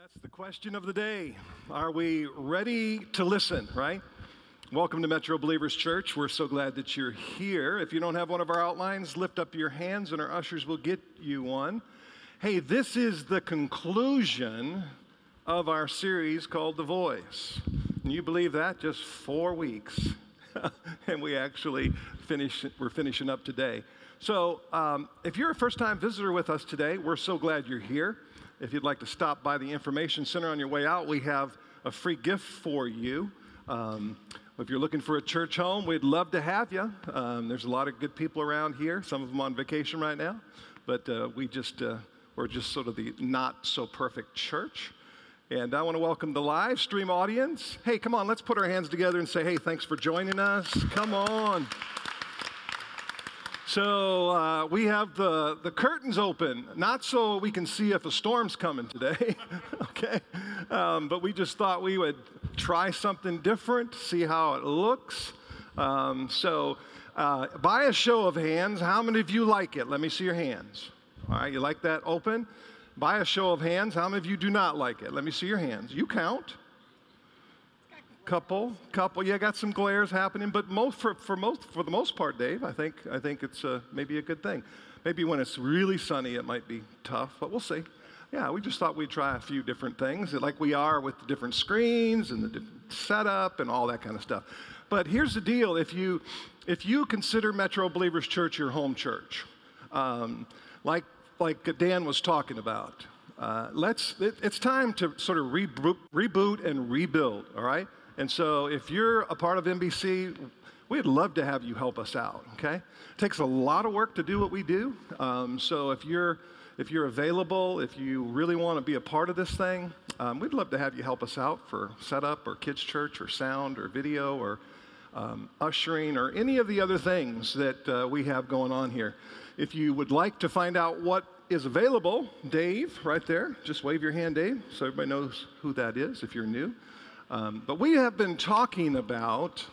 That's the question of the day. Are we ready to listen, right? Welcome to Metro Believers Church. We're so glad that you're here. If you don't have one of our outlines, lift up your hands and our ushers will get you one. Hey, this is the conclusion of our series called The Voice. Can you believe that? Just four weeks. and we actually finish, we're finishing up today. So, um, if you're a first time visitor with us today, we're so glad you're here. If you'd like to stop by the Information Center on your way out, we have a free gift for you. Um, if you're looking for a church home, we'd love to have you. Um, there's a lot of good people around here, some of them on vacation right now, but uh, we just, uh, we're just sort of the not so perfect church. And I want to welcome the live stream audience. Hey, come on, let's put our hands together and say, hey, thanks for joining us. Come on. So uh, we have the, the curtains open, not so we can see if a storm's coming today, okay? Um, but we just thought we would try something different, see how it looks. Um, so, uh, by a show of hands, how many of you like it? Let me see your hands. All right, you like that open? By a show of hands, how many of you do not like it? Let me see your hands. You count couple, couple. Yeah, got some glares happening, but most for, for most for the most part, Dave, I think I think it's uh, maybe a good thing. Maybe when it's really sunny, it might be tough, but we'll see. Yeah, we just thought we'd try a few different things, like we are with the different screens and the setup and all that kind of stuff. But here's the deal: if you if you consider Metro Believers Church your home church, um, like like Dan was talking about, uh, let's it, it's time to sort of reboot, reboot and rebuild. All right. And so if you're a part of MBC, we'd love to have you help us out, okay? It takes a lot of work to do what we do. Um, so if you're if you're available, if you really want to be a part of this thing, um, we'd love to have you help us out for setup or kids church or sound or video or um, ushering or any of the other things that uh, we have going on here. If you would like to find out what is available, Dave, right there, just wave your hand, Dave, so everybody knows who that is if you're new. Um, but we have been talking about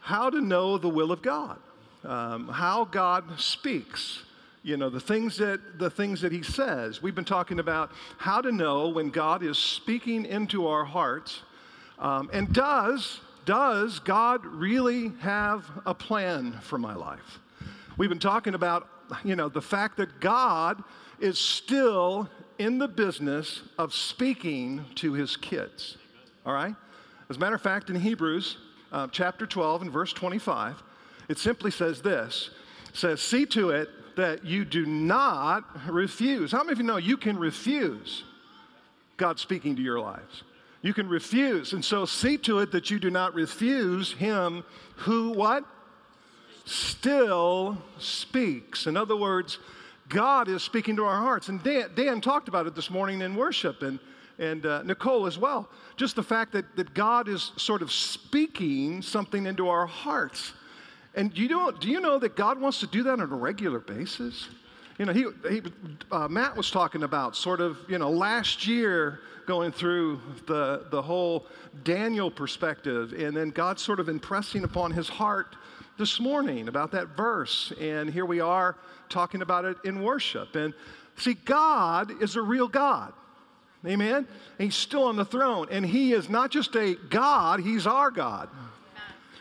how to know the will of God, um, how God speaks. You know the things that the things that He says. We've been talking about how to know when God is speaking into our hearts, um, and does does God really have a plan for my life? We've been talking about you know the fact that God is still in the business of speaking to His kids. All right? As a matter of fact, in Hebrews uh, chapter 12 and verse 25, it simply says this says, See to it that you do not refuse. How many of you know you can refuse God speaking to your lives? You can refuse. And so see to it that you do not refuse him who what? Still speaks. In other words, God is speaking to our hearts. And Dan, Dan talked about it this morning in worship. And and uh, Nicole as well. Just the fact that, that God is sort of speaking something into our hearts. And you know, do you know that God wants to do that on a regular basis? You know, he, he uh, Matt was talking about sort of, you know, last year going through the, the whole Daniel perspective, and then God sort of impressing upon his heart this morning about that verse. And here we are talking about it in worship. And see, God is a real God. Amen? He's still on the throne. And He is not just a God, He's our God.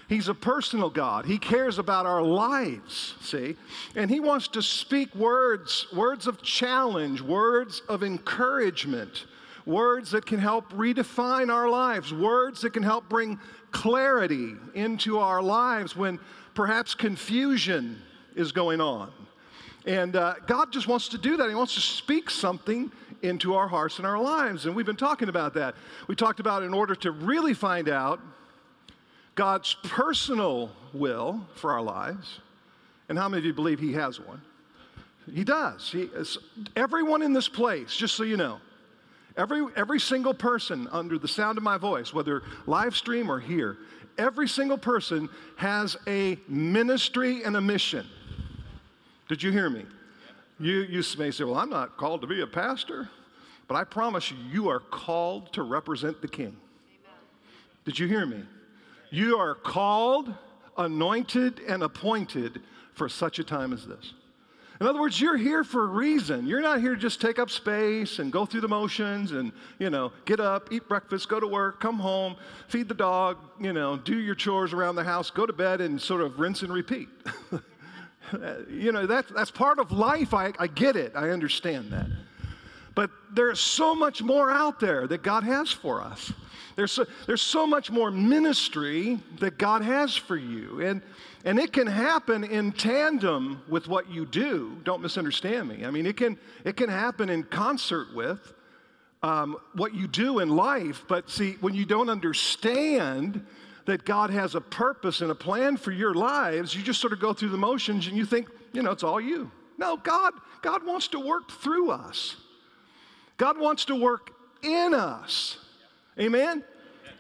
He's a personal God. He cares about our lives, see? And He wants to speak words, words of challenge, words of encouragement, words that can help redefine our lives, words that can help bring clarity into our lives when perhaps confusion is going on. And uh, God just wants to do that. He wants to speak something into our hearts and our lives. And we've been talking about that. We talked about in order to really find out God's personal will for our lives. And how many of you believe He has one? He does. He is, everyone in this place, just so you know, every, every single person under the sound of my voice, whether live stream or here, every single person has a ministry and a mission. Did you hear me? You, you may say, Well, I'm not called to be a pastor, but I promise you, you are called to represent the king. Amen. Did you hear me? You are called, anointed, and appointed for such a time as this. In other words, you're here for a reason. You're not here to just take up space and go through the motions and, you know, get up, eat breakfast, go to work, come home, feed the dog, you know, do your chores around the house, go to bed, and sort of rinse and repeat. you know, that's, that's part of life. I, I get it. I understand that. But there's so much more out there that God has for us. There's so, there's so much more ministry that God has for you. And, and it can happen in tandem with what you do. Don't misunderstand me. I mean, it can, it can happen in concert with um, what you do in life. But see, when you don't understand that God has a purpose and a plan for your lives, you just sort of go through the motions and you think, you know, it's all you. No, God, God wants to work through us. God wants to work in us. Amen?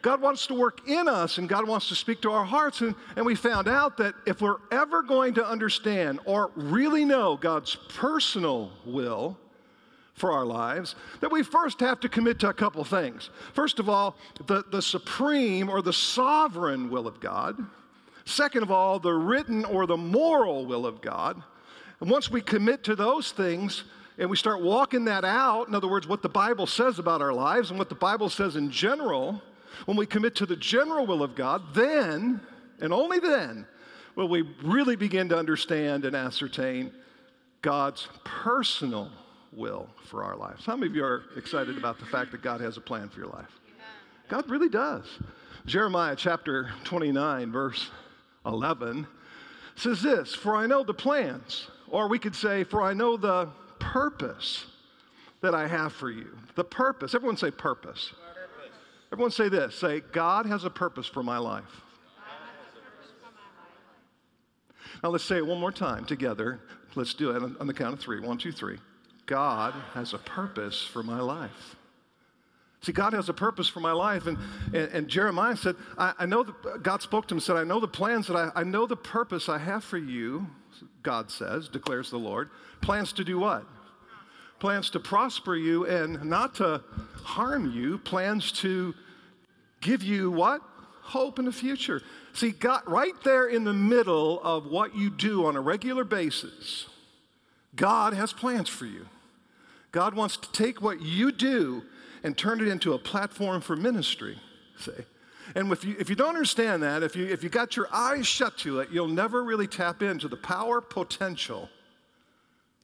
God wants to work in us and God wants to speak to our hearts. And, and we found out that if we're ever going to understand or really know God's personal will for our lives, that we first have to commit to a couple things. First of all, the, the supreme or the sovereign will of God. Second of all, the written or the moral will of God. And once we commit to those things, and we start walking that out, in other words, what the Bible says about our lives and what the Bible says in general, when we commit to the general will of God, then, and only then, will we really begin to understand and ascertain God's personal will for our lives. How many of you are excited about the fact that God has a plan for your life? God really does. Jeremiah chapter 29, verse 11 says this For I know the plans, or we could say, For I know the purpose that I have for you. The purpose. Everyone say purpose. Everyone say this say, God has a purpose for my life. Now let's say it one more time together. Let's do it on the count of three. One, two, three. God has a purpose for my life. See, God has a purpose for my life. And, and, and Jeremiah said, I, I, know that God spoke to him and said, I know the plans that I, I know the purpose I have for you, God says, declares the Lord. Plans to do what? plans to prosper you and not to harm you, plans to give you what? Hope in the future. See, God, right there in the middle of what you do on a regular basis, God has plans for you. God wants to take what you do and turn it into a platform for ministry, say. And if you, if you don't understand that, if you, if you got your eyes shut to it, you'll never really tap into the power potential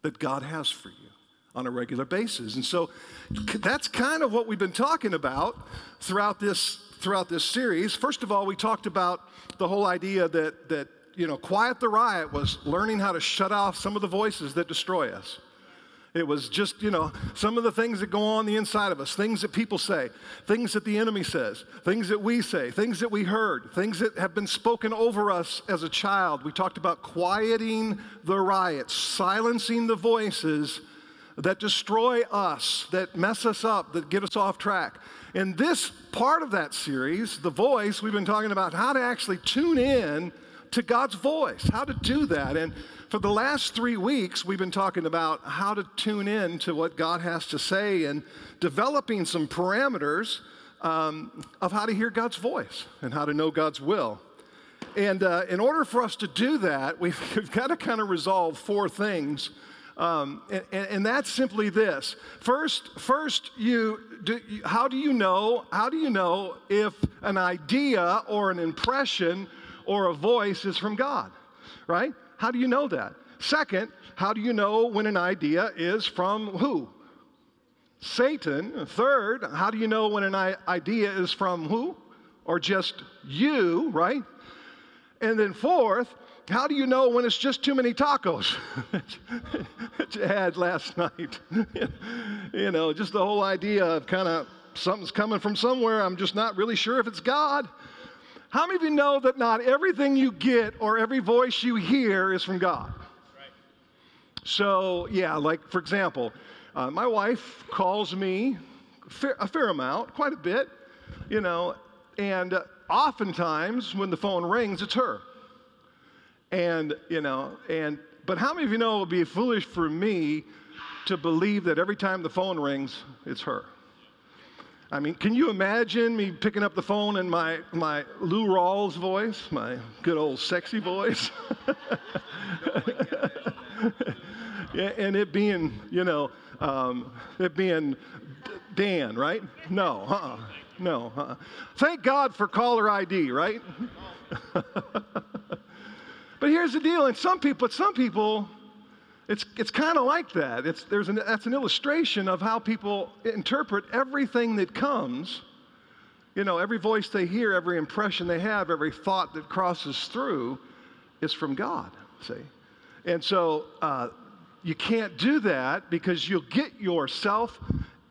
that God has for you on a regular basis. And so that's kind of what we've been talking about throughout this throughout this series. First of all, we talked about the whole idea that that you know, quiet the riot was learning how to shut off some of the voices that destroy us. It was just, you know, some of the things that go on the inside of us, things that people say, things that the enemy says, things that we say, things that we heard, things that have been spoken over us as a child. We talked about quieting the riots, silencing the voices that destroy us, that mess us up, that get us off track. In this part of that series, The Voice, we've been talking about how to actually tune in to God's voice, how to do that. And for the last three weeks, we've been talking about how to tune in to what God has to say and developing some parameters um, of how to hear God's voice and how to know God's will. And uh, in order for us to do that, we've, we've got to kind of resolve four things um, and, and, that's simply this. First, first you, do, how do you know? How do you know if an idea or an impression or a voice is from God? Right? How do you know that? Second, how do you know when an idea is from who? Satan. Third, how do you know when an idea is from who? Or just you, right? And then fourth, how do you know when it's just too many tacos that you had last night? you know, just the whole idea of kind of something's coming from somewhere. I'm just not really sure if it's God. How many of you know that not everything you get or every voice you hear is from God? So, yeah, like for example, uh, my wife calls me a fair amount, quite a bit, you know, and uh, oftentimes when the phone rings, it's her. And, you know, and, but how many of you know it would be foolish for me to believe that every time the phone rings, it's her? I mean, can you imagine me picking up the phone in my, my Lou Rawls voice, my good old sexy voice? and it being, you know, um, it being Dan, right? No, uh-uh. no. Uh-uh. Thank God for caller ID, right? but here's the deal: and some people, but some people, it's it's kind of like that. It's there's an that's an illustration of how people interpret everything that comes. You know, every voice they hear, every impression they have, every thought that crosses through, is from God. See, and so uh, you can't do that because you'll get yourself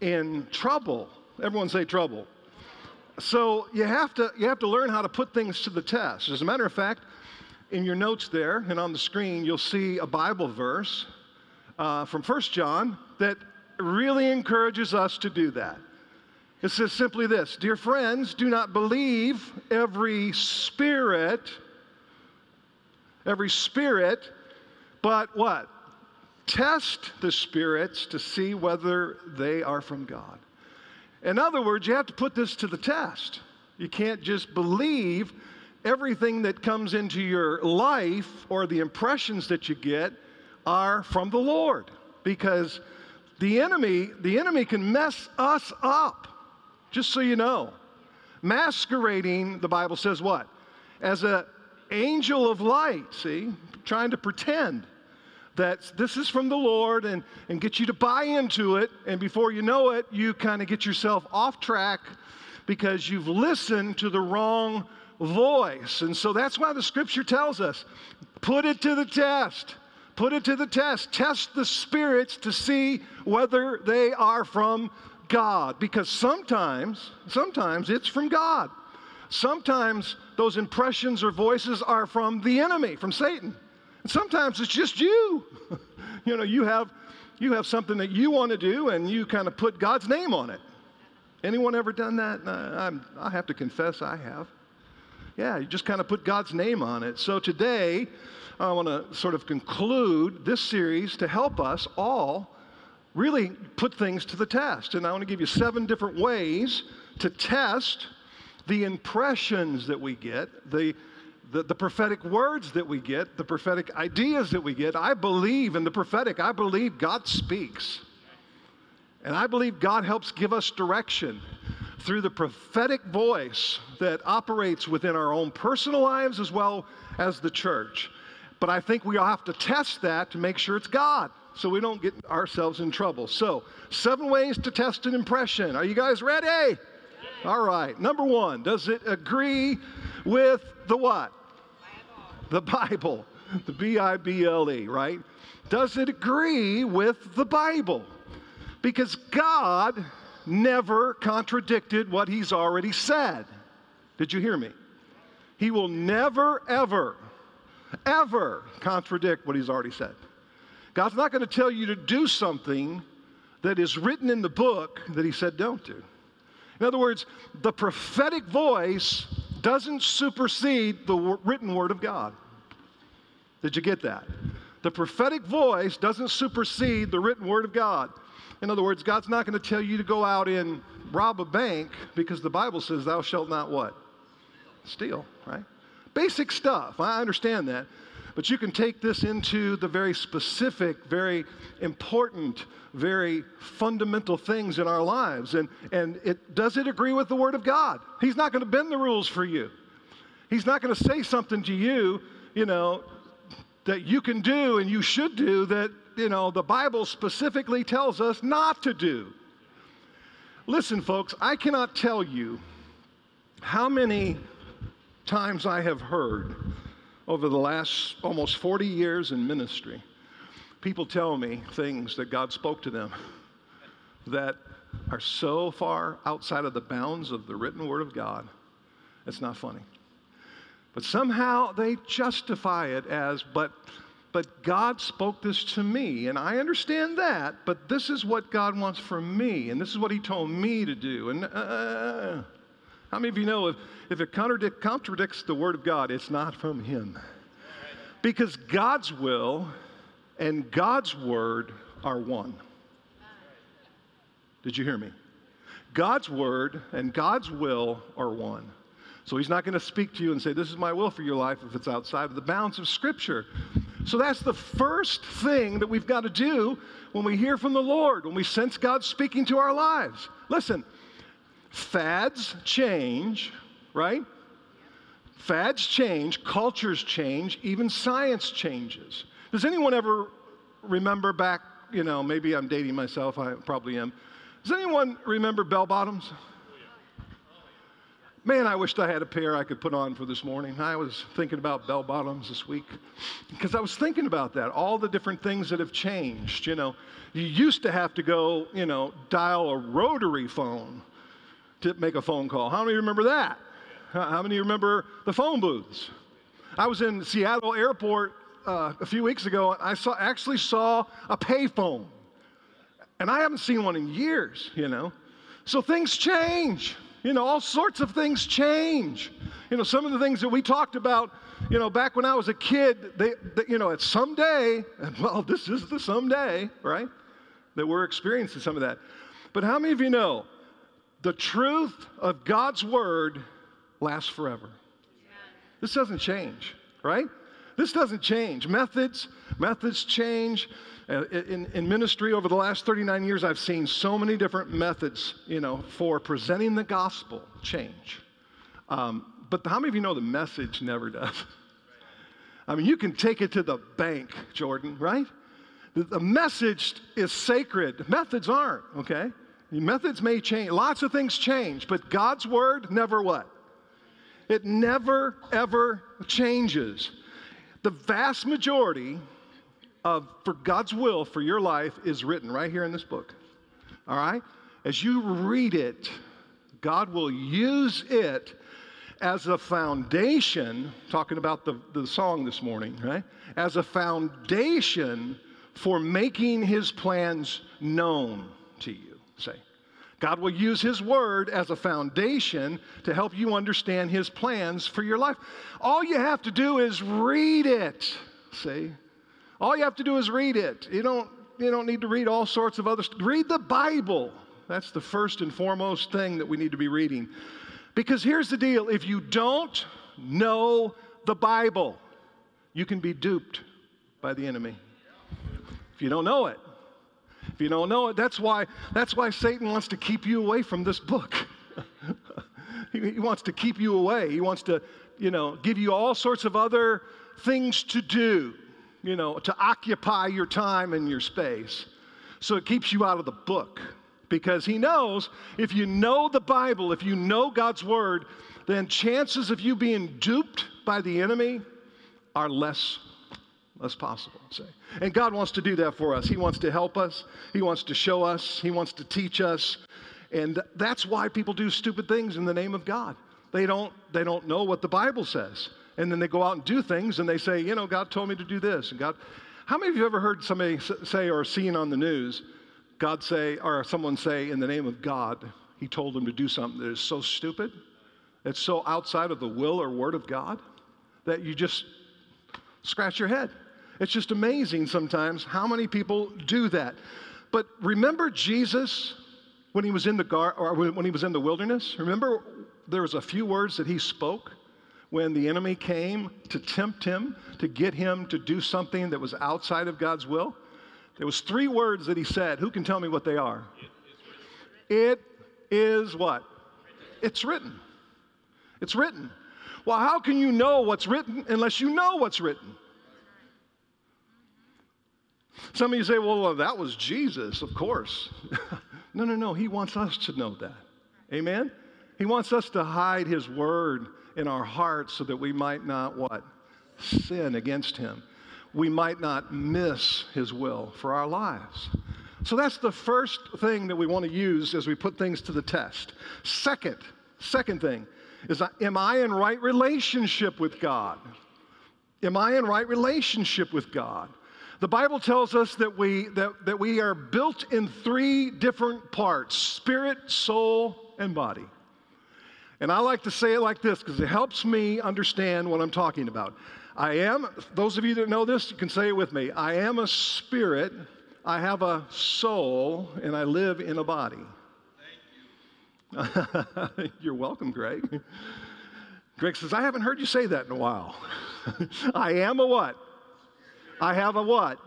in trouble. Everyone say trouble. So you have to you have to learn how to put things to the test. As a matter of fact, in your notes there and on the screen, you'll see a Bible verse uh, from First John that really encourages us to do that. It says simply this Dear friends, do not believe every spirit, every spirit, but what? Test the spirits to see whether they are from God. In other words, you have to put this to the test. You can't just believe everything that comes into your life or the impressions that you get are from the Lord. Because the enemy the enemy can mess us up. Just so you know. Masquerading the bible says what? As an angel of light see? Trying to pretend that this is from the Lord and, and get you to buy into it. And before you know it, you kind of get yourself off track because you've listened to the wrong voice. And so that's why the scripture tells us put it to the test. Put it to the test. Test the spirits to see whether they are from God. Because sometimes, sometimes it's from God. Sometimes those impressions or voices are from the enemy, from Satan. And sometimes it's just you. you know, you have, you have something that you want to do and you kind of put God's name on it. Anyone ever done that? I have to confess I have. Yeah, you just kind of put God's name on it. So today, I want to sort of conclude this series to help us all really put things to the test. And I want to give you seven different ways to test the impressions that we get, the the, the prophetic words that we get, the prophetic ideas that we get, I believe in the prophetic. I believe God speaks. And I believe God helps give us direction through the prophetic voice that operates within our own personal lives as well as the church. But I think we all have to test that to make sure it's God so we don't get ourselves in trouble. So, seven ways to test an impression. Are you guys ready? All right. Number one, does it agree with the what? Bible. The Bible. The B I B L E, right? Does it agree with the Bible? Because God never contradicted what He's already said. Did you hear me? He will never, ever, ever contradict what He's already said. God's not going to tell you to do something that is written in the book that He said don't do. In other words, the prophetic voice doesn't supersede the written word of God. Did you get that? The prophetic voice doesn't supersede the written word of God. In other words, God's not going to tell you to go out and rob a bank because the Bible says, Thou shalt not what? Steal, right? Basic stuff. I understand that. But you can take this into the very specific, very important, very fundamental things in our lives. And, and it, does it agree with the Word of God? He's not going to bend the rules for you. He's not going to say something to you, you know, that you can do and you should do that, you know, the Bible specifically tells us not to do. Listen, folks, I cannot tell you how many times I have heard over the last almost 40 years in ministry, people tell me things that God spoke to them that are so far outside of the bounds of the written word of God, it's not funny. But somehow they justify it as, but, but God spoke this to me, and I understand that, but this is what God wants from me, and this is what He told me to do. And uh, how many of you know if, if it contradic- contradicts the Word of God, it's not from Him? Because God's will and God's Word are one. Did you hear me? God's Word and God's will are one. So He's not going to speak to you and say, This is my will for your life if it's outside of the bounds of Scripture. So that's the first thing that we've got to do when we hear from the Lord, when we sense God speaking to our lives. Listen, fads change, right? Fads change, cultures change, even science changes. Does anyone ever remember back, you know, maybe I'm dating myself, I probably am. Does anyone remember bell bottoms? Man, I wished I had a pair I could put on for this morning. I was thinking about bell bottoms this week because I was thinking about that, all the different things that have changed. You know, you used to have to go, you know, dial a rotary phone to make a phone call. How many remember that? How many remember the phone booths? I was in Seattle Airport uh, a few weeks ago. And I saw actually saw a payphone, and I haven't seen one in years. You know, so things change. You know, all sorts of things change. You know, some of the things that we talked about, you know, back when I was a kid, they, they you know, at someday, and well, this is the someday, right? That we're experiencing some of that. But how many of you know the truth of God's word lasts forever? This doesn't change, right? This doesn't change. Methods, methods change. Uh, in, in ministry over the last 39 years, I've seen so many different methods, you know, for presenting the gospel change. Um, but how many of you know the message never does? I mean, you can take it to the bank, Jordan, right? The, the message is sacred. Methods aren't, okay? Methods may change. Lots of things change, but God's word never what? It never, ever changes. The vast majority of for God's will for your life is written right here in this book. All right? As you read it, God will use it as a foundation, talking about the, the song this morning, right? As a foundation for making his plans known to you, say. God will use his word as a foundation to help you understand his plans for your life. All you have to do is read it, see? All you have to do is read it. You don't, you don't need to read all sorts of other. Read the Bible. That's the first and foremost thing that we need to be reading. Because here's the deal if you don't know the Bible, you can be duped by the enemy. If you don't know it, you know it, that's why, that's why Satan wants to keep you away from this book. he, he wants to keep you away. He wants to, you know, give you all sorts of other things to do you know, to occupy your time and your space. So it keeps you out of the book because he knows if you know the Bible, if you know God's word, then chances of you being duped by the enemy are less less possible say. And god wants to do that for us. He wants to help us. He wants to show us. He wants to teach us. And that's why people do stupid things in the name of god. They don't they don't know what the bible says. And then they go out and do things and they say, you know, God told me to do this. And God, how many of you ever heard somebody say or seen on the news, God say, or someone say, in the name of God, he told them to do something that is so stupid, it's so outside of the will or word of God that you just scratch your head. It's just amazing sometimes how many people do that. But remember Jesus when he was in the gar- or when he was in the wilderness? Remember there was a few words that he spoke when the enemy came to tempt him, to get him to do something that was outside of God's will? There was three words that he said. Who can tell me what they are? It is what? It's written. It's written. Well, how can you know what's written unless you know what's written? Some of you say, well, that was Jesus, of course. no, no, no. He wants us to know that. Amen? He wants us to hide his word in our hearts so that we might not what? Sin against him. We might not miss his will for our lives. So that's the first thing that we want to use as we put things to the test. Second, second thing is uh, am I in right relationship with God? Am I in right relationship with God? The Bible tells us that we, that, that we are built in three different parts spirit, soul, and body. And I like to say it like this because it helps me understand what I'm talking about. I am, those of you that know this, you can say it with me. I am a spirit, I have a soul, and I live in a body. You. You're welcome, Greg. Greg says, I haven't heard you say that in a while. I am a what? I have a what?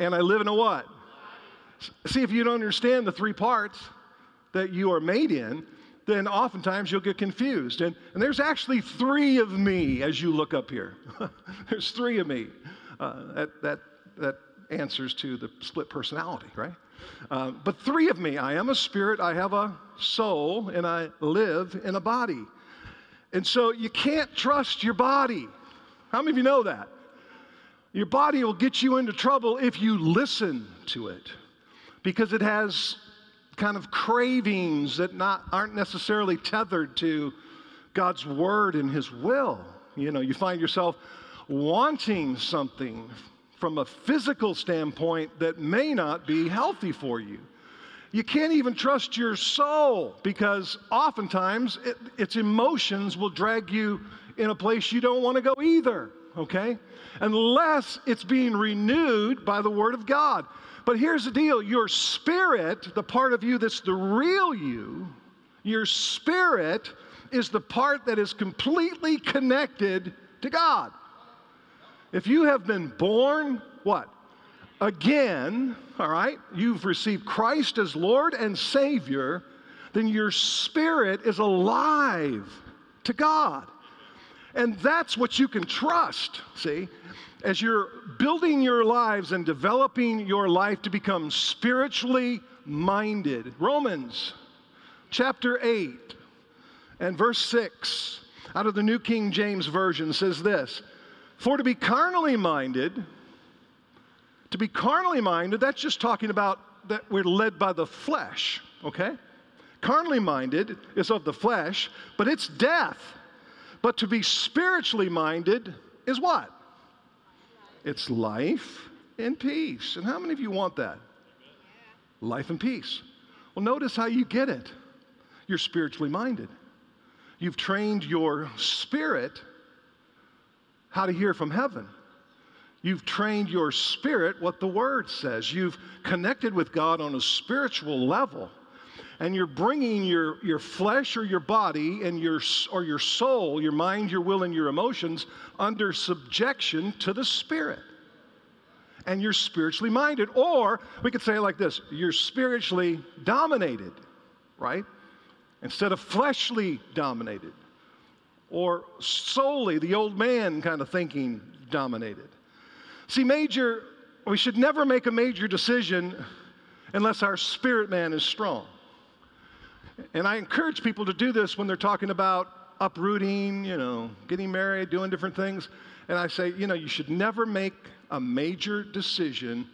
And I live in a what? See, if you don't understand the three parts that you are made in, then oftentimes you'll get confused. And, and there's actually three of me as you look up here. there's three of me. Uh, that, that, that answers to the split personality, right? Uh, but three of me. I am a spirit, I have a soul, and I live in a body. And so you can't trust your body. How many of you know that? Your body will get you into trouble if you listen to it because it has kind of cravings that not, aren't necessarily tethered to God's word and his will. You know, you find yourself wanting something from a physical standpoint that may not be healthy for you. You can't even trust your soul because oftentimes it, its emotions will drag you in a place you don't want to go either, okay? Unless it's being renewed by the Word of God. But here's the deal your spirit, the part of you that's the real you, your spirit is the part that is completely connected to God. If you have been born, what? Again, all right, you've received Christ as Lord and Savior, then your spirit is alive to God. And that's what you can trust, see? As you're building your lives and developing your life to become spiritually minded. Romans chapter 8 and verse 6 out of the New King James Version says this For to be carnally minded, to be carnally minded, that's just talking about that we're led by the flesh, okay? Carnally minded is of the flesh, but it's death. But to be spiritually minded is what? It's life and peace. And how many of you want that? Life and peace. Well, notice how you get it. You're spiritually minded. You've trained your spirit how to hear from heaven. You've trained your spirit what the Word says. You've connected with God on a spiritual level. And you're bringing your, your flesh or your body and your, or your soul, your mind, your will, and your emotions under subjection to the Spirit. And you're spiritually minded. Or we could say it like this you're spiritually dominated, right? Instead of fleshly dominated. Or solely the old man kind of thinking dominated. See, major, we should never make a major decision unless our spirit man is strong. And I encourage people to do this when they're talking about uprooting, you know, getting married, doing different things. And I say, you know, you should never make a major decision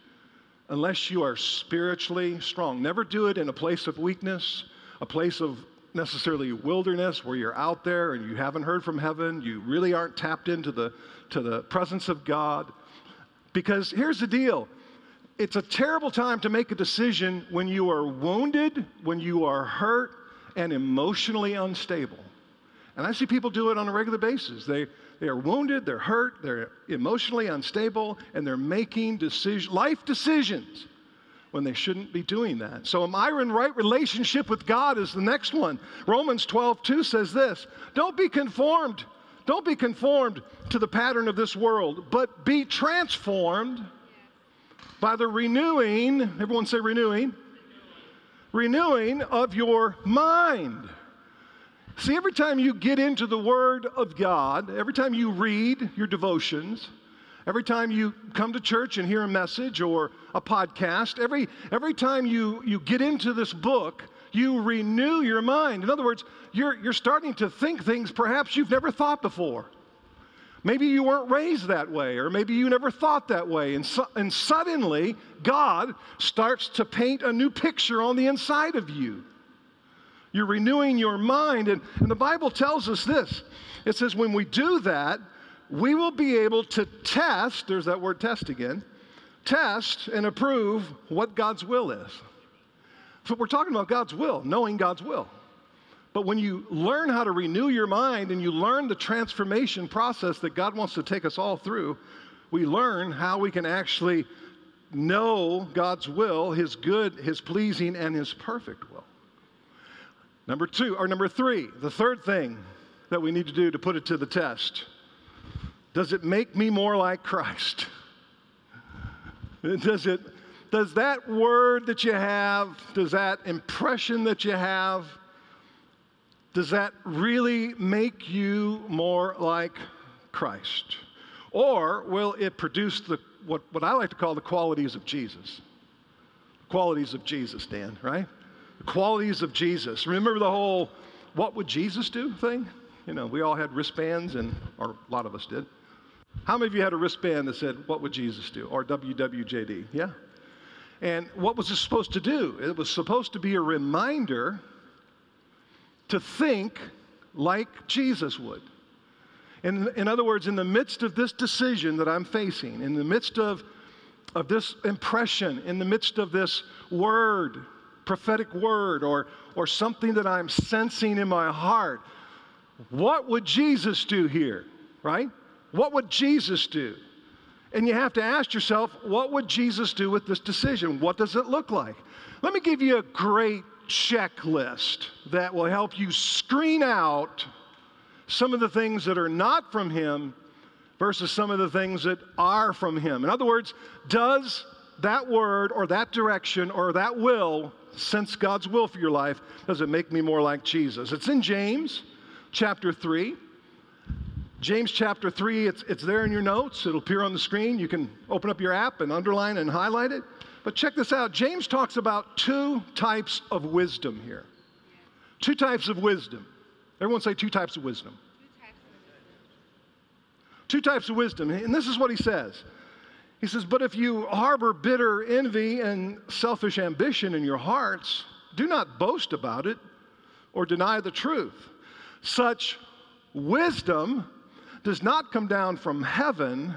unless you are spiritually strong. Never do it in a place of weakness, a place of necessarily wilderness where you're out there and you haven't heard from heaven, you really aren't tapped into the to the presence of God. Because here's the deal it's a terrible time to make a decision when you are wounded, when you are hurt, and emotionally unstable. And I see people do it on a regular basis. They, they are wounded, they're hurt, they're emotionally unstable, and they're making decision, life decisions when they shouldn't be doing that. So, am I in right relationship with God is the next one. Romans 12, 2 says this Don't be conformed don't be conformed to the pattern of this world, but be transformed by the renewing, everyone say renewing, renewing of your mind. See, every time you get into the Word of God, every time you read your devotions, every time you come to church and hear a message or a podcast, every, every time you, you get into this book, you renew your mind. In other words, you're, you're starting to think things perhaps you've never thought before. Maybe you weren't raised that way, or maybe you never thought that way. And, so, and suddenly, God starts to paint a new picture on the inside of you. You're renewing your mind. And, and the Bible tells us this it says, when we do that, we will be able to test, there's that word test again, test and approve what God's will is. So we're talking about God's will, knowing God's will. But when you learn how to renew your mind and you learn the transformation process that God wants to take us all through, we learn how we can actually know God's will, His good, His pleasing, and His perfect will. Number two, or number three, the third thing that we need to do to put it to the test does it make me more like Christ? Does it, does that word that you have, does that impression that you have, does that really make you more like Christ? Or will it produce the, what, what I like to call the qualities of Jesus? Qualities of Jesus, Dan, right? The qualities of Jesus. Remember the whole what would Jesus do thing? You know, we all had wristbands, and or a lot of us did. How many of you had a wristband that said, What would Jesus do? or WWJD? Yeah? And what was it supposed to do? It was supposed to be a reminder to think like Jesus would. In, in other words, in the midst of this decision that I'm facing, in the midst of, of this impression, in the midst of this word, prophetic word, or, or something that I'm sensing in my heart, what would Jesus do here, right? What would Jesus do? And you have to ask yourself, what would Jesus do with this decision? What does it look like? Let me give you a great checklist that will help you screen out some of the things that are not from Him versus some of the things that are from Him. In other words, does that word or that direction or that will sense God's will for your life? Does it make me more like Jesus? It's in James chapter 3. James chapter 3, it's, it's there in your notes. It'll appear on the screen. You can open up your app and underline and highlight it. But check this out James talks about two types of wisdom here. Two types of wisdom. Everyone say two types of wisdom. Two types of wisdom. And this is what he says. He says, But if you harbor bitter envy and selfish ambition in your hearts, do not boast about it or deny the truth. Such wisdom does not come down from heaven,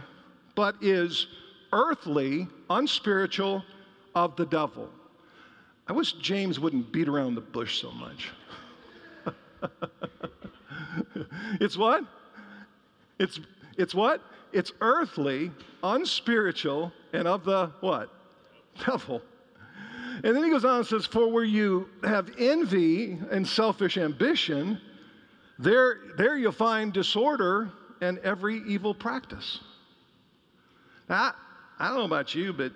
but is earthly, unspiritual, of the devil. I wish James wouldn't beat around the bush so much. it's what? It's, it's what? It's earthly, unspiritual, and of the what? Devil. And then he goes on and says, For where you have envy and selfish ambition, there, there you'll find disorder and every evil practice. Now, I, I don't know about you, but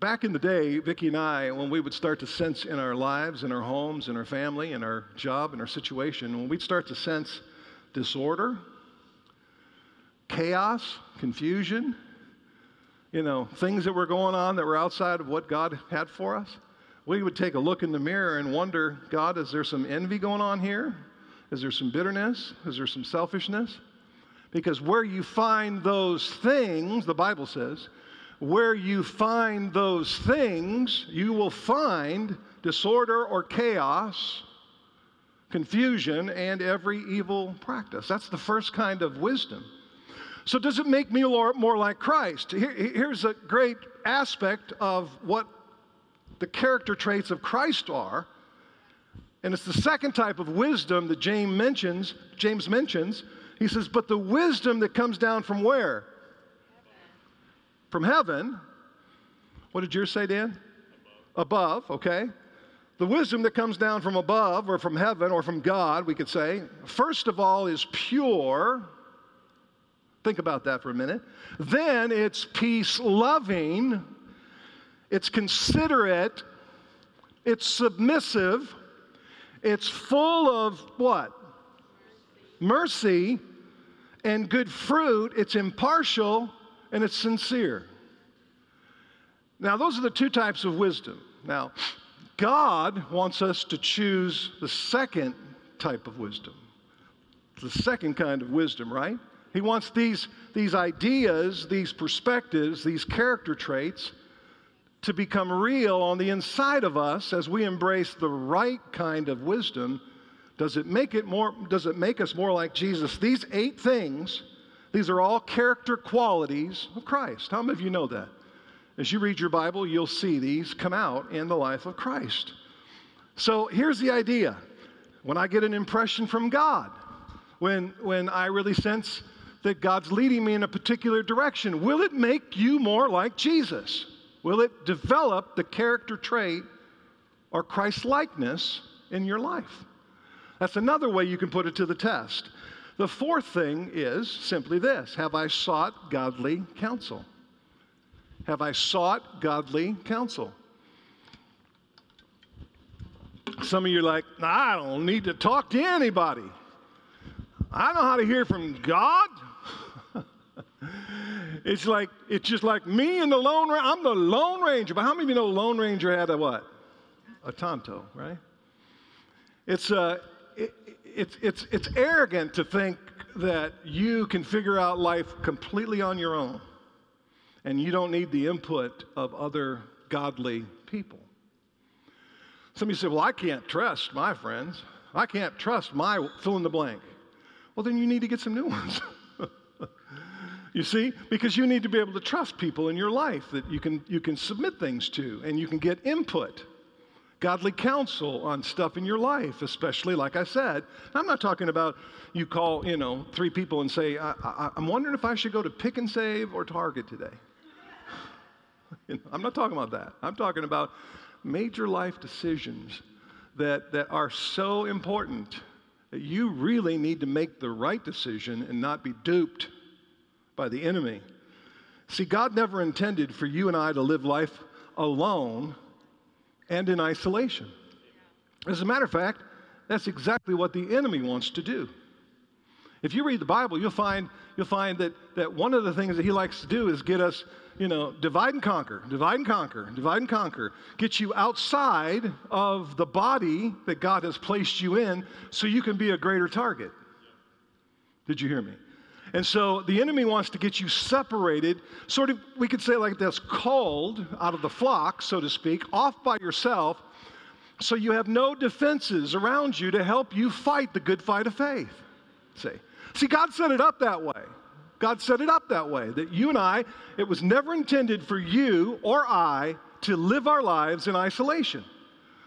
back in the day, Vicki and I, when we would start to sense in our lives, in our homes, in our family, in our job, in our situation, when we'd start to sense disorder, chaos, confusion, you know, things that were going on that were outside of what God had for us, we would take a look in the mirror and wonder, God, is there some envy going on here? Is there some bitterness? Is there some selfishness? Because where you find those things, the Bible says, where you find those things, you will find disorder or chaos, confusion, and every evil practice. That's the first kind of wisdom. So, does it make me more like Christ? here's a great aspect of what the character traits of Christ are. And it's the second type of wisdom that James mentions. James mentions. He says, but the wisdom that comes down from where? From heaven. What did yours say, Dan? Above. above, okay. The wisdom that comes down from above or from heaven or from God, we could say, first of all, is pure. Think about that for a minute. Then it's peace loving, it's considerate, it's submissive, it's full of what? Mercy, Mercy and good fruit, it's impartial, and it's sincere. Now, those are the two types of wisdom. Now, God wants us to choose the second type of wisdom, the second kind of wisdom, right? He wants these, these ideas, these perspectives, these character traits to become real on the inside of us as we embrace the right kind of wisdom. Does it make it more, does it make us more like Jesus? These eight things these are all character qualities of Christ. How many of you know that? As you read your Bible, you'll see these come out in the life of Christ. So here's the idea when I get an impression from God, when, when I really sense that God's leading me in a particular direction, will it make you more like Jesus? Will it develop the character trait or Christ likeness in your life? That's another way you can put it to the test. The fourth thing is simply this Have I sought godly counsel? have I sought godly counsel. Some of you are like, I don't need to talk to anybody. I know how to hear from God. it's like it's just like me and the Lone Ranger. I'm the Lone Ranger. But how many of you know Lone Ranger had a what? A Tonto, right? It's uh, it, it's it's it's arrogant to think that you can figure out life completely on your own, and you don't need the input of other godly people. Some of you say, "Well, I can't trust my friends. I can't trust my fill in the blank." Well, then you need to get some new ones. You see? Because you need to be able to trust people in your life that you can, you can submit things to and you can get input, godly counsel on stuff in your life, especially, like I said. I'm not talking about you call, you know, three people and say, I, I'm wondering if I should go to Pick and Save or Target today. I'm not talking about that. I'm talking about major life decisions that, that are so important that you really need to make the right decision and not be duped by the enemy. See, God never intended for you and I to live life alone and in isolation. As a matter of fact, that's exactly what the enemy wants to do. If you read the Bible, you'll find, you'll find that, that one of the things that he likes to do is get us, you know, divide and conquer, divide and conquer, divide and conquer, get you outside of the body that God has placed you in so you can be a greater target. Did you hear me? And so the enemy wants to get you separated, sort of, we could say like this, called out of the flock, so to speak, off by yourself, so you have no defenses around you to help you fight the good fight of faith. See? See, God set it up that way. God set it up that way that you and I, it was never intended for you or I to live our lives in isolation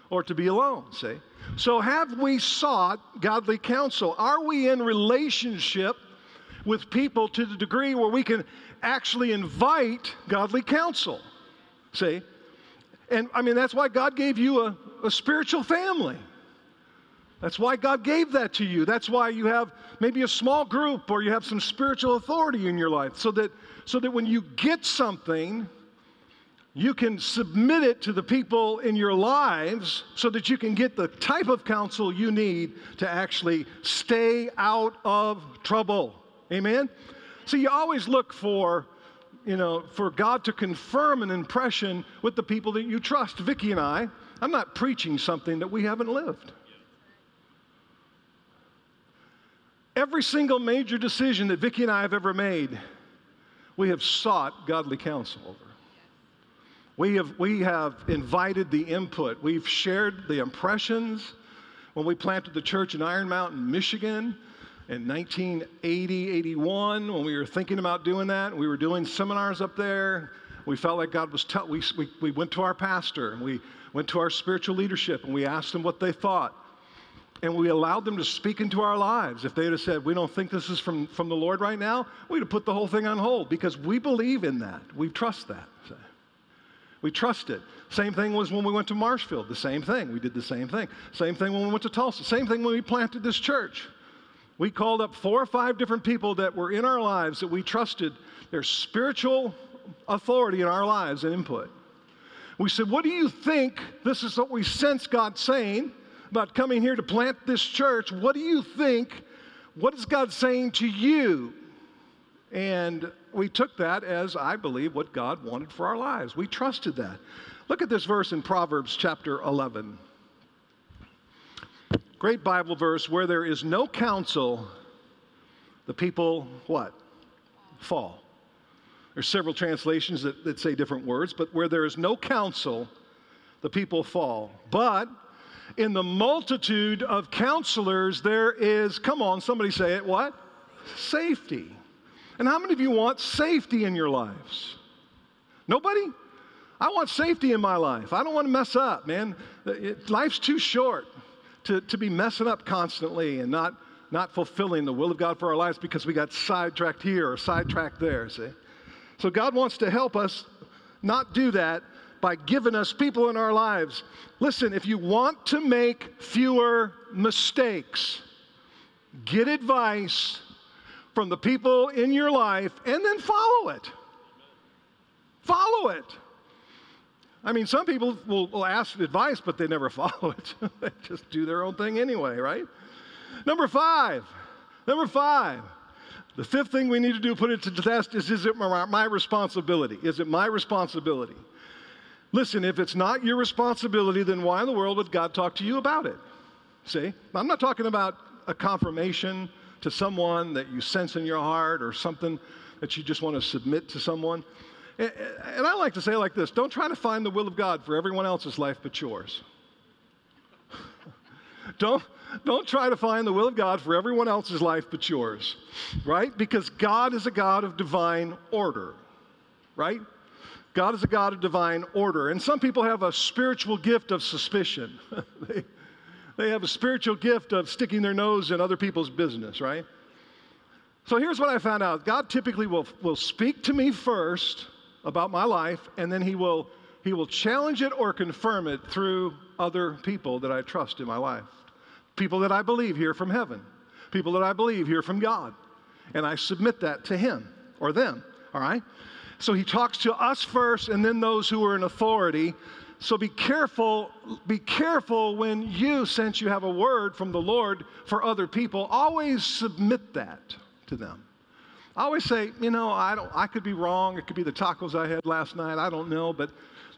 or to be alone, see? So have we sought godly counsel? Are we in relationship with people to the degree where we can actually invite godly counsel. See? And I mean, that's why God gave you a, a spiritual family. That's why God gave that to you. That's why you have maybe a small group or you have some spiritual authority in your life so that, so that when you get something, you can submit it to the people in your lives so that you can get the type of counsel you need to actually stay out of trouble. Amen? So you always look for, you know, for God to confirm an impression with the people that you trust. Vicki and I, I'm not preaching something that we haven't lived. Every single major decision that Vicki and I have ever made, we have sought godly counsel over. We have, we have invited the input. We've shared the impressions. When we planted the church in Iron Mountain, Michigan, in 1980, 81, when we were thinking about doing that, we were doing seminars up there. We felt like God was, telling. we, we, we went to our pastor and we went to our spiritual leadership and we asked them what they thought. And we allowed them to speak into our lives. If they'd have said, We don't think this is from, from the Lord right now, we'd have put the whole thing on hold because we believe in that. We trust that. We trust it. Same thing was when we went to Marshfield, the same thing. We did the same thing. Same thing when we went to Tulsa. Same thing when we planted this church. We called up four or five different people that were in our lives that we trusted their spiritual authority in our lives and input. We said, What do you think? This is what we sense God saying about coming here to plant this church. What do you think? What is God saying to you? And we took that as, I believe, what God wanted for our lives. We trusted that. Look at this verse in Proverbs chapter 11. Great Bible verse where there is no counsel, the people what? Fall. There's several translations that, that say different words, but where there is no counsel, the people fall. But in the multitude of counselors, there is, come on, somebody say it, what? Safety. And how many of you want safety in your lives? Nobody? I want safety in my life. I don't want to mess up, man. Life's too short to, to be messing up constantly and not, not fulfilling the will of God for our lives because we got sidetracked here or sidetracked there, see? So God wants to help us not do that by giving us people in our lives. Listen, if you want to make fewer mistakes, get advice from the people in your life and then follow it. Follow it. I mean, some people will, will ask advice, but they never follow it. they just do their own thing anyway, right? Number five. Number five. The fifth thing we need to do, put it to the test, is is it my, my responsibility? Is it my responsibility? Listen, if it's not your responsibility, then why in the world would God talk to you about it? See? I'm not talking about a confirmation to someone that you sense in your heart or something that you just want to submit to someone. And, I like to say like this don't try to find the will of God for everyone else's life but yours. don't, don't try to find the will of God for everyone else's life but yours, right? Because God is a God of divine order, right? God is a God of divine order. And some people have a spiritual gift of suspicion. they, they have a spiritual gift of sticking their nose in other people's business, right? So here's what I found out God typically will, will speak to me first about my life, and then he will, he will challenge it or confirm it through other people that I trust in my life. People that I believe hear from heaven, people that I believe hear from God. And I submit that to him or them, all right? So he talks to us first and then those who are in authority. So be careful, be careful when you, since you have a word from the Lord for other people, always submit that to them. I always say, you know, I don't I could be wrong. It could be the tacos I had last night. I don't know, but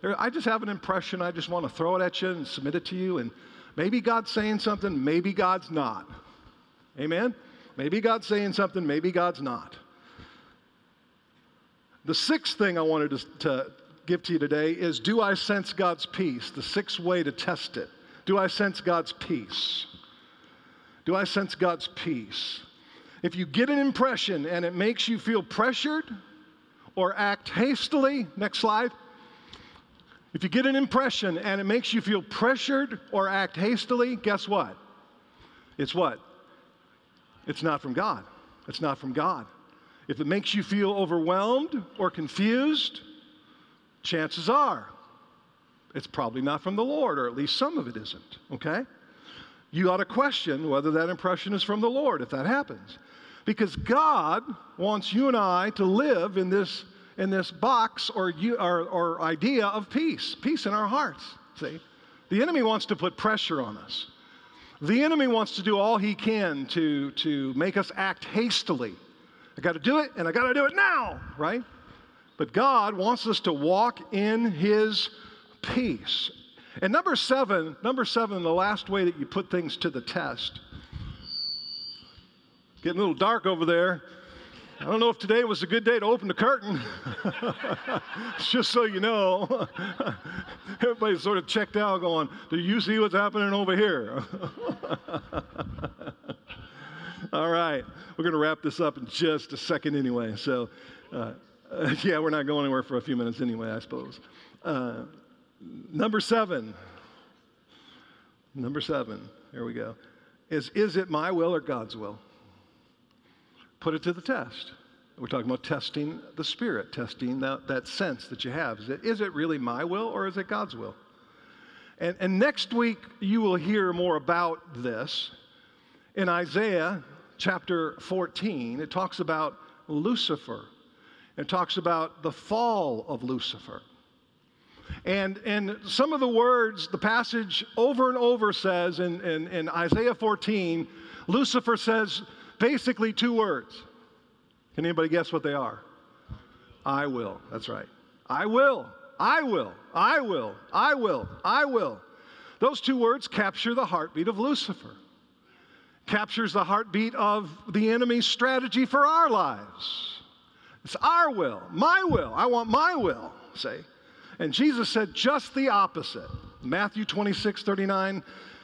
there, I just have an impression. I just want to throw it at you and submit it to you and maybe God's saying something, maybe God's not. Amen. Maybe God's saying something, maybe God's not. The sixth thing I wanted to, to give to you today is do I sense God's peace? The sixth way to test it. Do I sense God's peace? Do I sense God's peace? If you get an impression and it makes you feel pressured or act hastily, next slide. If you get an impression and it makes you feel pressured or act hastily, guess what? It's what? It's not from God. It's not from God. If it makes you feel overwhelmed or confused, chances are it's probably not from the Lord, or at least some of it isn't, okay? You ought to question whether that impression is from the Lord if that happens. Because God wants you and I to live in this, in this box or, you, or, or idea of peace, peace in our hearts, see? The enemy wants to put pressure on us. The enemy wants to do all he can to, to make us act hastily I got to do it, and I got to do it now, right? But God wants us to walk in His peace. And number seven, number seven, the last way that you put things to the test. Getting a little dark over there. I don't know if today was a good day to open the curtain. Just so you know. Everybody's sort of checked out going, Do you see what's happening over here? All right. We're going to wrap this up in just a second anyway. So, uh, yeah, we're not going anywhere for a few minutes anyway, I suppose. Uh, number seven. Number seven. Here we go. Is, is it my will or God's will? Put it to the test. We're talking about testing the spirit, testing that, that sense that you have. Is it, is it really my will or is it God's will? And, and next week, you will hear more about this. In Isaiah chapter 14, it talks about Lucifer. It talks about the fall of Lucifer. And, and some of the words, the passage over and over says in, in, in Isaiah 14, Lucifer says basically two words. Can anybody guess what they are? I will. That's right. I will. I will. I will. I will. I will. Those two words capture the heartbeat of Lucifer captures the heartbeat of the enemy's strategy for our lives. It's our will, my will. I want my will, say. And Jesus said just the opposite. Matthew 26, 39,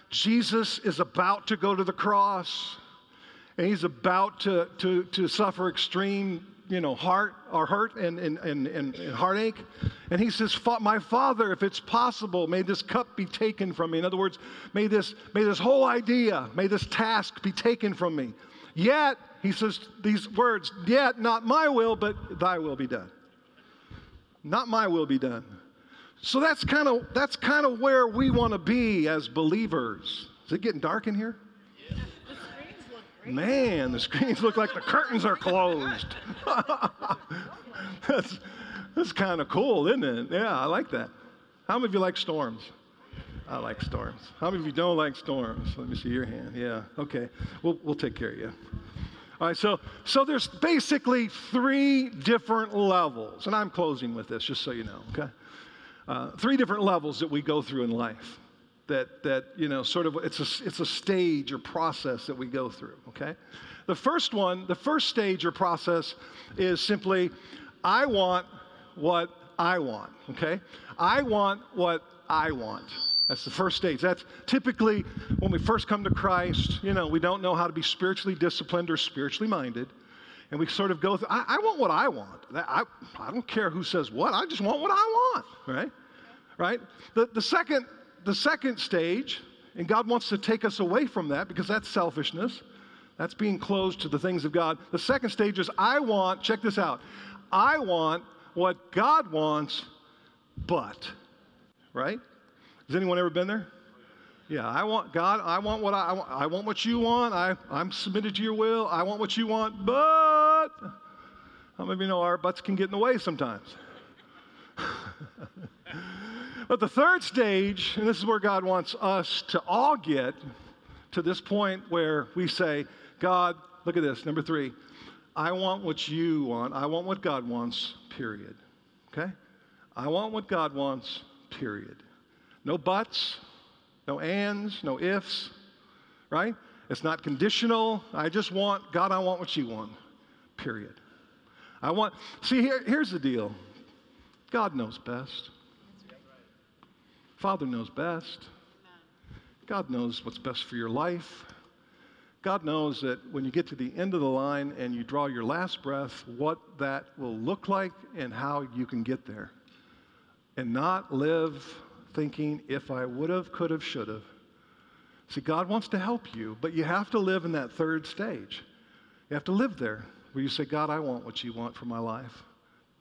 Jesus is about to go to the cross and he's about to, to, to suffer extreme you know, heart or hurt and, and, and, and, heartache. And he says, My Father, if it's possible, may this cup be taken from me. In other words, may this, may this whole idea, may this task be taken from me. Yet, he says these words, yet not my will, but thy will be done. Not my will be done. So that's kind of that's kind of where we want to be as believers. Is it getting dark in here? Man, the screens look like the curtains are closed. that's, That's kind of cool, isn't it? Yeah, I like that. How many of you like storms? I like storms. How many of you don't like storms? Let me see your hand. Yeah, okay. We'll, we'll take care of you. All right, so, so there's basically three different levels, and I'm closing with this just so you know, okay? Uh, three different levels that we go through in life that, that you know, sort of, it's a, it's a stage or process that we go through, okay? The first one, the first stage or process is simply, I want what I want, okay? I want what I want. That's the first stage. That's typically when we first come to Christ, you know, we don't know how to be spiritually disciplined or spiritually minded. And we sort of go through, I, I want what I want. I, I don't care who says what, I just want what I want, right? Right? The, the, second, the second stage, and God wants to take us away from that because that's selfishness. That's being closed to the things of God. The second stage is I want, check this out, I want what God wants, but, right? Has anyone ever been there? Yeah, I want God, I want what I, I, want, I want what you want. I, I'm submitted to your will. I want what you want, but how many of you know our butts can get in the way sometimes? but the third stage, and this is where God wants us to all get to this point where we say, God, look at this, number three, I want what you want. I want what God wants, period. Okay? I want what God wants, period. No buts, no ands, no ifs, right? It's not conditional. I just want, God, I want what you want, period. I want, see, here, here's the deal God knows best. Father knows best. God knows what's best for your life. God knows that when you get to the end of the line and you draw your last breath, what that will look like and how you can get there. And not live thinking, if I would have, could have, should have. See, God wants to help you, but you have to live in that third stage. You have to live there where you say, God, I want what you want for my life,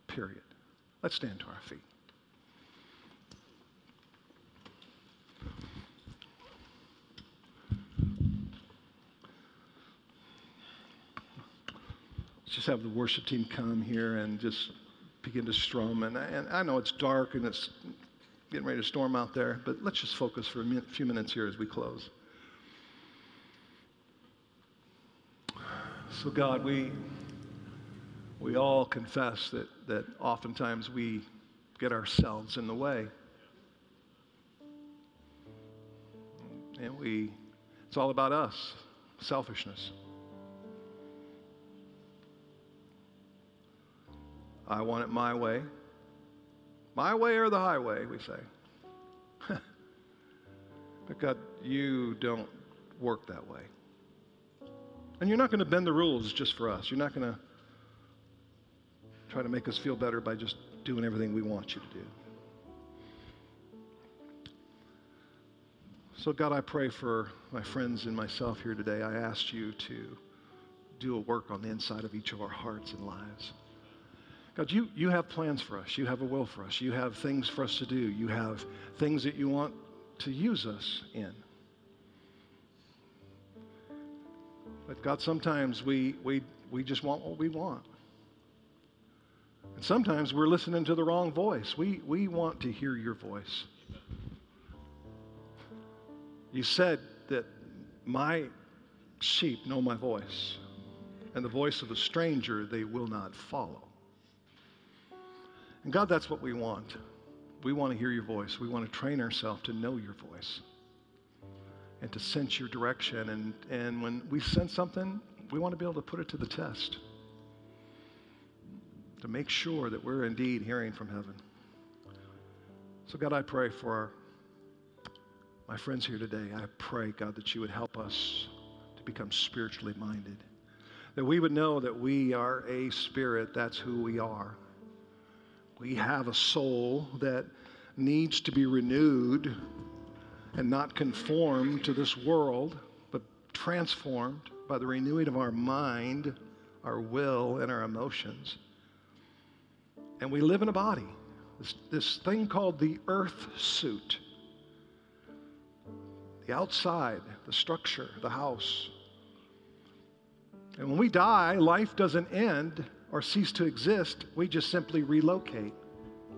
period. Let's stand to our feet. Let's just have the worship team come here and just begin to strum. And, and I know it's dark and it's getting ready to storm out there, but let's just focus for a few minutes here as we close. So, God, we, we all confess that, that oftentimes we get ourselves in the way. And we, it's all about us, selfishness. I want it my way. My way or the highway, we say. but God, you don't work that way. And you're not going to bend the rules just for us. You're not going to try to make us feel better by just doing everything we want you to do. So, God, I pray for my friends and myself here today. I ask you to do a work on the inside of each of our hearts and lives. God, you, you have plans for us. You have a will for us. You have things for us to do. You have things that you want to use us in. But God, sometimes we, we, we just want what we want. And sometimes we're listening to the wrong voice. We, we want to hear your voice. You said that my sheep know my voice, and the voice of a stranger they will not follow. And God, that's what we want. We want to hear your voice. We want to train ourselves to know your voice and to sense your direction. And, and when we sense something, we want to be able to put it to the test to make sure that we're indeed hearing from heaven. So, God, I pray for our, my friends here today. I pray, God, that you would help us to become spiritually minded, that we would know that we are a spirit, that's who we are. We have a soul that needs to be renewed and not conformed to this world, but transformed by the renewing of our mind, our will, and our emotions. And we live in a body, this, this thing called the earth suit. The outside, the structure, the house. And when we die, life doesn't end or cease to exist, we just simply relocate.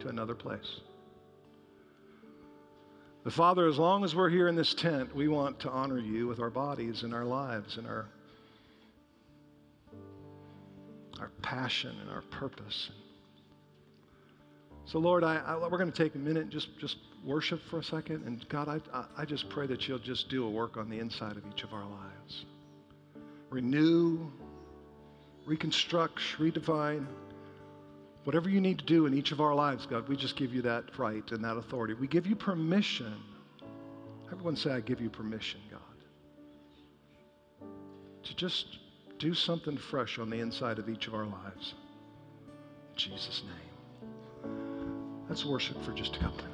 to another place. The Father, as long as we're here in this tent, we want to honor you with our bodies and our lives and our, our passion and our purpose. So, Lord, I, I, we're going to take a minute and just, just worship for a second. And God, I, I just pray that you'll just do a work on the inside of each of our lives. Renew, reconstruct, redefine. Whatever you need to do in each of our lives, God, we just give you that right and that authority. We give you permission. Everyone say, I give you permission, God, to just do something fresh on the inside of each of our lives. In Jesus' name. Let's worship for just a couple.